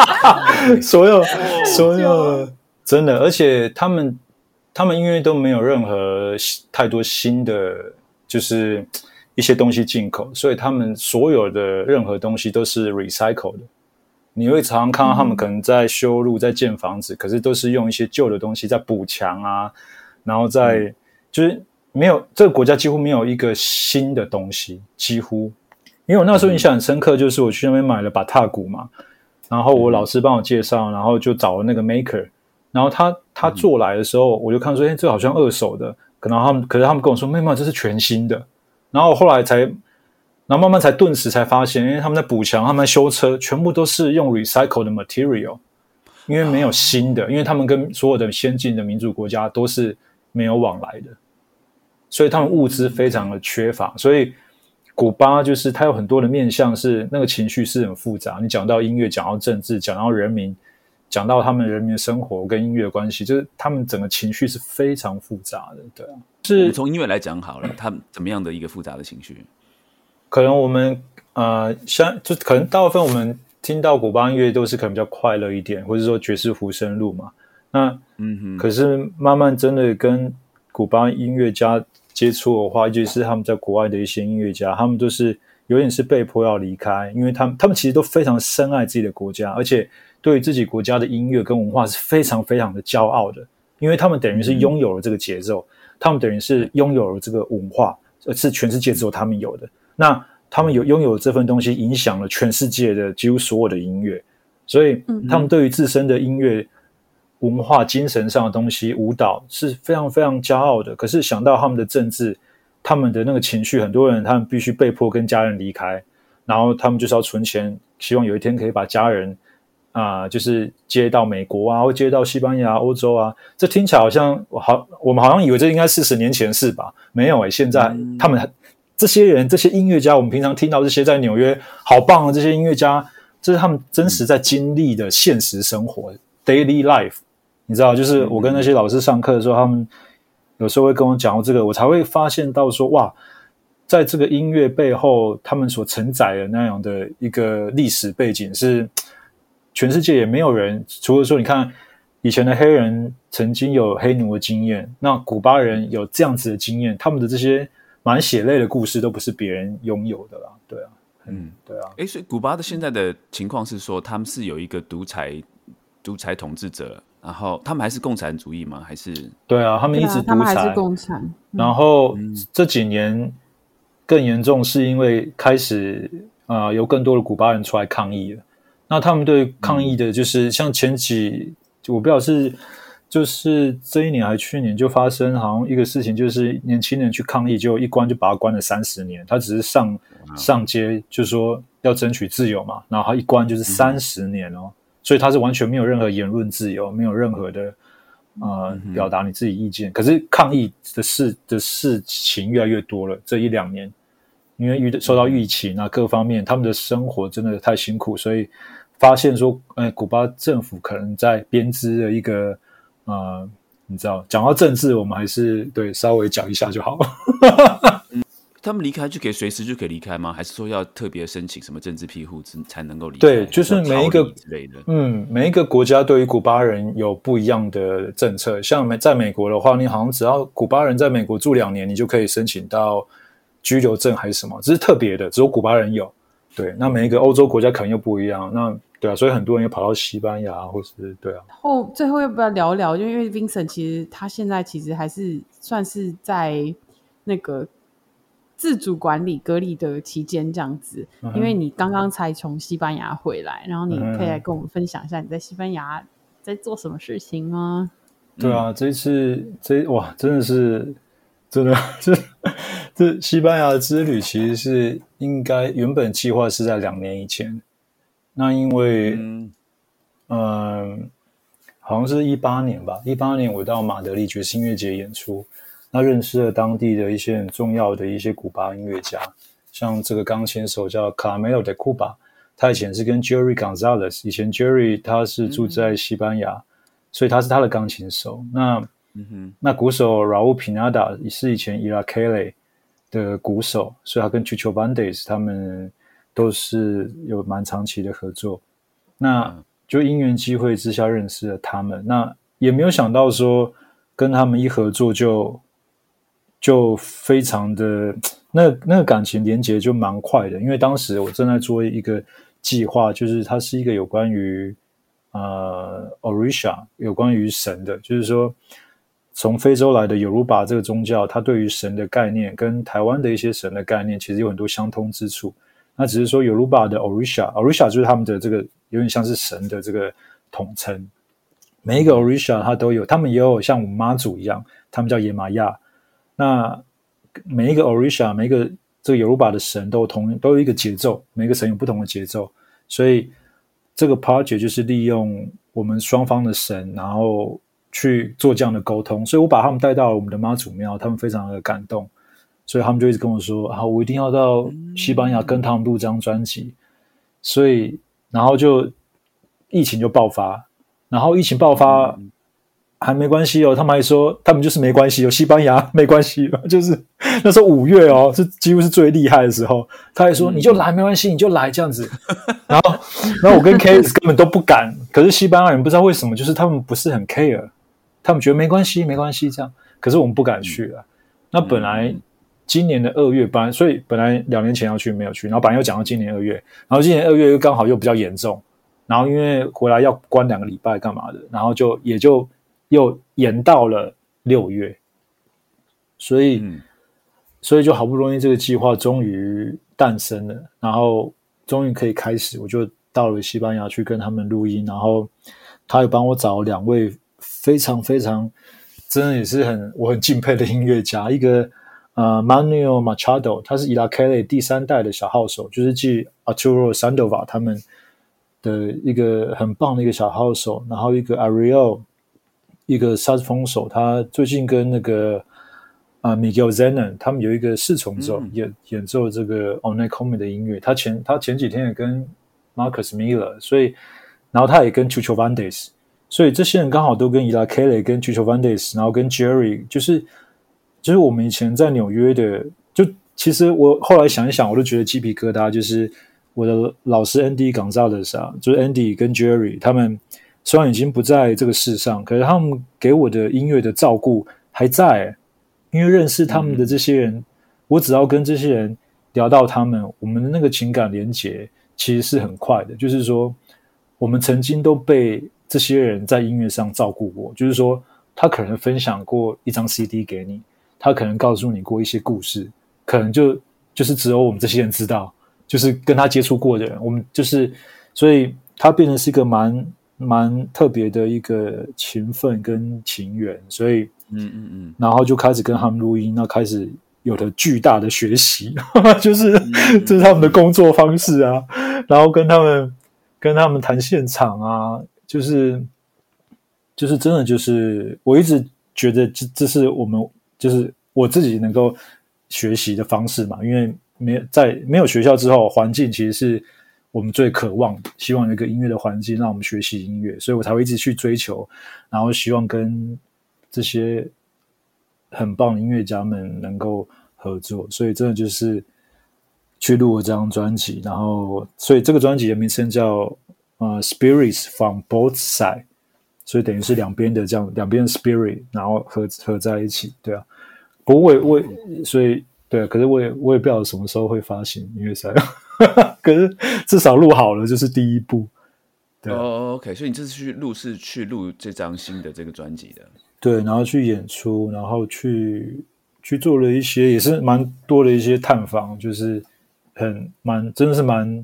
S3: 所有所有真的，而且他们他们因为都没有任何太多新的，就是一些东西进口，所以他们所有的任何东西都是 recycle 的。你会常常看到他们可能在修路、在建房子，可是都是用一些旧的东西在补墙啊，然后在就是没有这个国家几乎没有一个新的东西，几乎。因为我那时候印象很深刻，就是我去那边买了把踏鼓嘛，然后我老师帮我介绍，然后就找了那个 maker，然后他他做来的时候，我就看说，哎，这好像二手的，可能他们，可是他们跟我说，没有，这是全新的。然后后来才，然后慢慢才顿时才发现，因为他们在补墙，他们在修车，全部都是用 recycle 的 material，因为没有新的，因为他们跟所有的先进的民主国家都是没有往来的，所以他们物资非常的缺乏，所以。古巴就是它有很多的面向，是那个情绪是很复杂。你讲到音乐，讲到政治，讲到人民，讲到他们人民的生活跟音乐的关系，就是他们整个情绪是非常复杂的。对啊，是
S1: 们从音乐来讲好了，他们怎么样的一个复杂的情绪？
S3: 可能我们呃，像就可能大部分我们听到古巴音乐都是可能比较快乐一点，或者说爵士胡声路嘛。那
S1: 嗯哼，
S3: 可是慢慢真的跟古巴音乐家接触的话，尤其是他们在国外的一些音乐家，他们都是有点是被迫要离开，因为他们他们其实都非常深爱自己的国家，而且对于自己国家的音乐跟文化是非常非常的骄傲的，因为他们等于是拥有了这个节奏，他们等于是拥有了这个文化，呃是全世界只有他们有的。那他们有拥有这份东西，影响了全世界的几乎所有的音乐，所以他们对于自身的音乐。文化、精神上的东西，舞蹈是非常非常骄傲的。可是想到他们的政治，他们的那个情绪，很多人他们必须被迫跟家人离开，然后他们就是要存钱，希望有一天可以把家人啊、就是接到美国啊，或接到西班牙、欧洲啊。这听起来好像我好，我们好像以为这应该四十年前的事吧？没有诶、现在他们这些人、这些音乐家，我们平常听到这些在纽约好棒的这些音乐家，这是他们真实在经历的现实生活 （daily life）。你知道，就是我跟那些老师上课的时候，他们有时候会跟我讲到这个，我才会发现到说，哇，在这个音乐背后，他们所承载的那样的一个历史背景，是全世界也没有人，除了说，你看以前的黑人曾经有黑奴的经验，那古巴人有这样子的经验，他们的这些蛮血泪的故事，都不是别人拥有的啦，对啊，
S1: 嗯，
S3: 对啊，
S1: 哎，所以古巴的现在的情况是说，他们是有一个独裁独裁统治者，然后他们还是共产主义吗？还是
S3: 对啊，他们一直独
S2: 他们还是
S3: 裁，
S2: 共产。
S3: 然后这几年更严重，是因为开始呃有更多的古巴人出来抗议了。那他们对抗议的，就是像前几，我不知道是就是这一年还去年就发生，好像一个事情，就是年轻人去抗议，就一关就把他关了三十年。他只是上上街就说要争取自由嘛，然后他一关就是三十年哦，所以他是完全没有任何言论自由，没有任何的呃表达你自己意见。可是抗议的事的事情越来越多了，这一两年。因为遇受到疫情啊各方面，他们的生活真的太辛苦，所以发现说，哎，古巴政府可能在编织的一个呃，你知道，讲到政治，我们还是对稍微讲一下就好。
S1: 他们离开就可以随时就可以离开吗？还是说要特别申请什么政治庇护才才能够离开？
S3: 对就是每一个
S1: 之类的。
S3: 嗯，每一个国家对于古巴人有不一样的政策。像美在美国的话，你好像只要古巴人在美国住两年，你就可以申请到居留证还是什么，这是特别的，只有古巴人有。对，那每一个欧洲国家可能又不一样，那对啊，所以很多人又跑到西班牙，或是对啊，
S2: 后最后要不要聊一聊？就因为 Vincent 其实他现在其实还是算是在那个自主管理隔离的期间这样子，因为你刚刚才从西班牙回来，然后你可以来跟我们分享一下你在西班牙在做什么事情吗？
S3: 对啊，这次这哇，真的是真的这 这西班牙之旅其实是应该原本计划是在两年以前，那因为嗯，好像是一八年吧，一八年我到马德里爵士音乐节演出，那认识了当地的一些很重要的一些古巴音乐家，像这个钢琴手叫卡梅 de Cuba，他以前是跟 Jerry Gonzalez，以前 Jerry 他是住在西班牙。所以他是他的钢琴手。那嗯哼，那鼓手 Raul Pinada 是以前 Ira Kelly 的鼓手，所以他跟 Chucho Bandes 他们都是有蛮长期的合作。那就因缘机会之下认识了他们。那也没有想到说跟他们一合作就就非常的那那个感情连接就蛮快的。因为当时我正在做一个计划，就是它是一个有关于。呃，Orisha 有关于神的，就是说从非洲来的尤鲁巴这个宗教，它对于神的概念跟台湾的一些神的概念其实有很多相通之处。那只是说尤鲁巴的 Orisha，Orisha 就是他们的这个有点像是神的这个统称。每一个 Orisha 它都有，他们也有像我们妈祖一样，他们叫野玛亚。那每一个 Orisha，每一个这个尤鲁巴的神都有同都有一个节奏，每个神有不同的节奏，所以。这个 project 就是利用我们双方的神，然后去做这样的沟通，所以我把他们带到了我们的妈祖庙，他们非常的感动，所以他们就一直跟我说：“啊，我一定要到西班牙跟他们录这张专辑。”所以，然后就疫情就爆发，然后疫情爆发。还没关系哦，他们还说他们就是没关系，有西班牙没关系，就是那时候五月哦，是几乎是最厉害的时候。他还说你就来没关系，你就来这样子。然后，然后我跟 K S 根本都不敢，可是西班牙人不知道为什么，就是他们不是很 care，他们觉得没关系，没关系这样。可是我们不敢去了。那本来今年的二月班，所以本来两年前要去没有去，然后本来又讲到今年二月，然后今年二月又刚好又比较严重，然后因为回来要关两个礼拜干嘛的，然后就也就。又延到了六月，所以，所以就好不容易这个计划终于诞生了，然后终于可以开始，我就到了西班牙去跟他们录音，然后他又帮我找两位非常非常真的也是很我很敬佩的音乐家，一个呃 Manuel Machado，他是伊拉 Kelly 第三代的小号手，就是继 Arturo Sandoval 他们的一个很棒的一个小号手，然后一个 Ariel。一个萨斯风手，他最近跟那个啊 Miguel Zenon 他们有一个四重奏演演奏这个 o n e c o m i 的音乐。他前他前几天也跟 Marcus Miller，所以然后他也跟 Chucho Vandes，所以这些人刚好都跟伊拉 Kelly 跟 Chucho Vandes，然后跟 Jerry，就是就是我们以前在纽约的，就其实我后来想一想，我都觉得鸡皮疙瘩。就是我的老师 Andy Gonzalez 啊，就是 Andy 跟 Jerry 他们。虽然已经不在这个世上，可是他们给我的音乐的照顾还在。因为认识他们的这些人，我只要跟这些人聊到他们，我们的那个情感连接其实是很快的。就是说，我们曾经都被这些人在音乐上照顾我。就是说，他可能分享过一张 CD 给你，他可能告诉你过一些故事，可能就就是只有我们这些人知道，就是跟他接触过的人，我们就是，所以他变成是一个蛮。蛮特别的一个情分跟情缘，所以嗯嗯嗯，然后就开始跟他们录音，那开始有了巨大的学习，就是这是他们的工作方式啊，然后跟他们跟他们谈现场啊，就是就是真的就是我一直觉得这这是我们就是我自己能够学习的方式嘛，因为没在没有学校之后，环境其实是。我们最渴望、希望有一个音乐的环境，让我们学习音乐，所以我才会一直去追求，然后希望跟这些很棒的音乐家们能够合作。所以真的就是去录了这张专辑，然后所以这个专辑的名称叫呃 “Spirits from Both Side”，所以等于是两边的这样两边的 spirit，然后合合在一起，对啊。不过我我所以对，啊可是我也我也不知道什么时候会发行音乐赛。可是至少录好了，就是第一步。对啊
S1: 哦，OK，所以你这次去录是去录这张新的这个专辑的。
S3: 对，然后去演出，然后去去做了一些，也是蛮多的一些探访，就是很蛮真的是蛮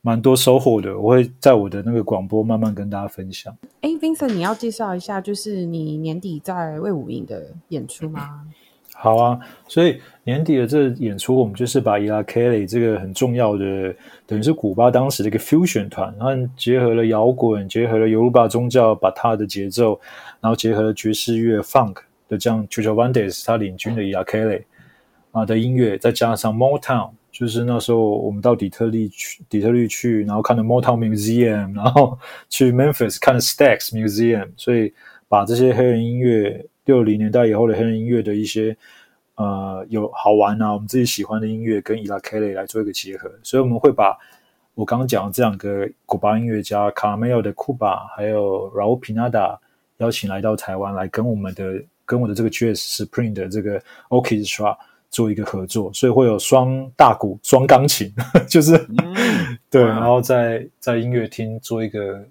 S3: 蛮多收获的。我会在我的那个广播慢慢跟大家分享。
S2: 哎，Vincent，你要介绍一下，就是你年底在魏武营的演出吗？
S3: 好啊，所以年底的这个演出，我们就是把伊拉 Kelly 这个很重要的，等于是古巴当时的一个 fusion 团，然后结合了摇滚，结合了尤鲁巴宗教，把它的节奏，然后结合了爵士乐 funk 的这样 Chucho Vandes 他领军的伊拉 Kelly 啊的音乐，再加上 Motown，就是那时候我们到底特律去底特律去，然后看了 Motown Museum，然后去 Memphis 看了 Stax Museum，所以把这些黑人音乐。六零年代以后的黑人音乐的一些呃有好玩啊，我们自己喜欢的音乐跟伊拉 Kelly 来做一个结合，所以我们会把我刚刚讲的这两个古巴音乐家卡梅尔的库巴还有 Raul Pinada 邀请来到台湾来跟我们的跟我的这个 Jazz Spring 的这个 Orchestra 做一个合作，所以会有双大鼓、双钢琴，就是、对，然后在在音乐厅做一个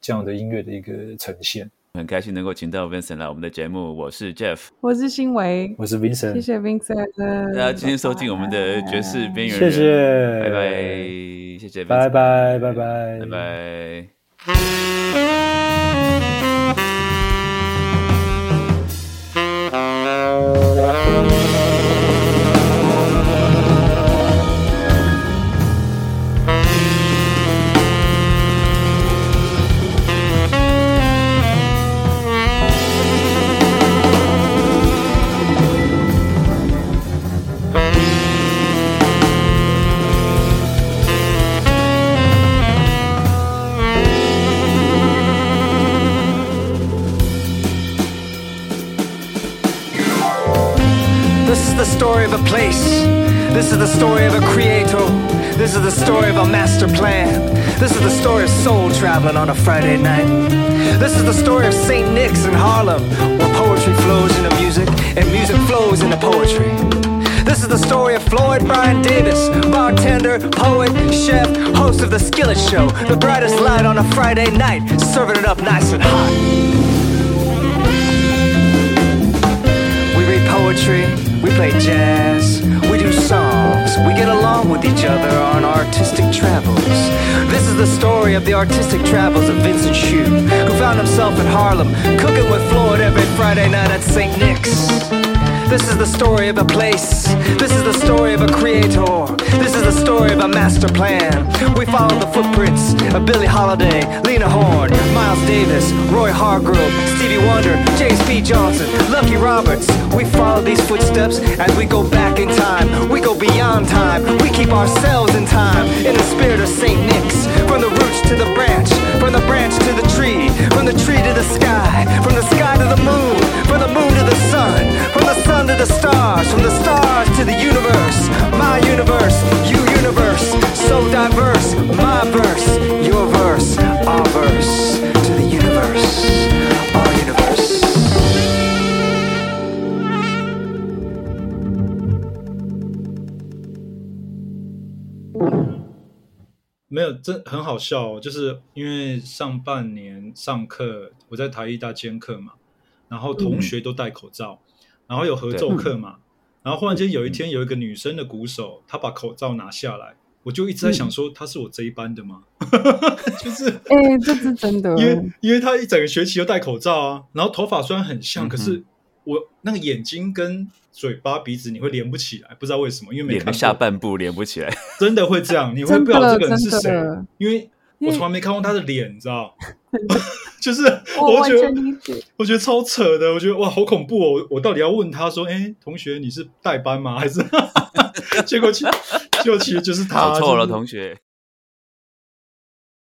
S3: 这样的音乐的一个呈现。
S1: 很开心能够请到 Vincent 来我们的节目，我是 Jeff，
S2: 我是新维，
S3: 我是 Vincent，
S2: 谢谢 Vincent，
S1: 大家今天收听我们的爵士边缘
S3: 谢
S1: 人，
S3: 谢，
S1: 拜拜，谢谢
S3: 拜拜，拜拜，
S1: 拜拜。
S4: The story of a place. This is the story of a creator. This is the story of a master plan. This is the story of soul traveling on a Friday night. This is the story of St. Nick's in Harlem, where poetry flows into music and music flows into poetry. This is the story of Floyd Brian Davis, bartender, poet, chef, host of the Skillet Show, the brightest light on a Friday night, serving it up nice and hot. We read poetry, we play jazz, we do songs, we get along with each other on artistic travels. This is the story of the artistic travels of Vincent Shue, who found himself in Harlem, cooking with Floyd every Friday night at St. Nick's. This is the story of a place. This is the story of a creator. This is the story of a master plan. We follow the footprints of Billie Holiday, Lena Horne, Miles Davis, Roy Hargrove, Stevie Wonder, James P. Johnson, Lucky Roberts. We follow these footsteps as we go back in time. We go beyond time. We keep ourselves in time in the spirit of St. Nick's. From the roots to the branch, from the branch to the tree, from the tree to the sky, from the sky to the moon, from the moon to the sun, from the sun to the stars, from the stars to the universe. My universe, you universe, so diverse. My verse, your verse, our verse, to the universe.
S3: 没有，真很好笑、哦，就是因为上半年上课我在台艺大兼课嘛，然后同学都戴口罩，然后有合奏课 嘛，然后忽然间有一天有一个女生的鼓手，她把口罩拿下来，我就一直在想说，她是我这一班的吗？就是
S2: 哎、这是真的，
S3: 因为因为她一整个学期都戴口罩啊，然后头发虽然很像，
S1: 嗯
S3: 可是我那个眼睛跟嘴巴鼻子你会连不起来，不知道为什么，因为没
S1: 下半部连不起来，
S3: 真的会这样，你会
S2: 真
S3: 不知道这个人是谁，因为我从来没看过他的脸，你知道？就是
S2: 我
S3: 觉得。我觉得超扯的，我觉得哇好恐怖哦！我我到底要问他说，哎，同学你是代班吗？还是 结果其结果其实就是他，
S1: 错了，同学。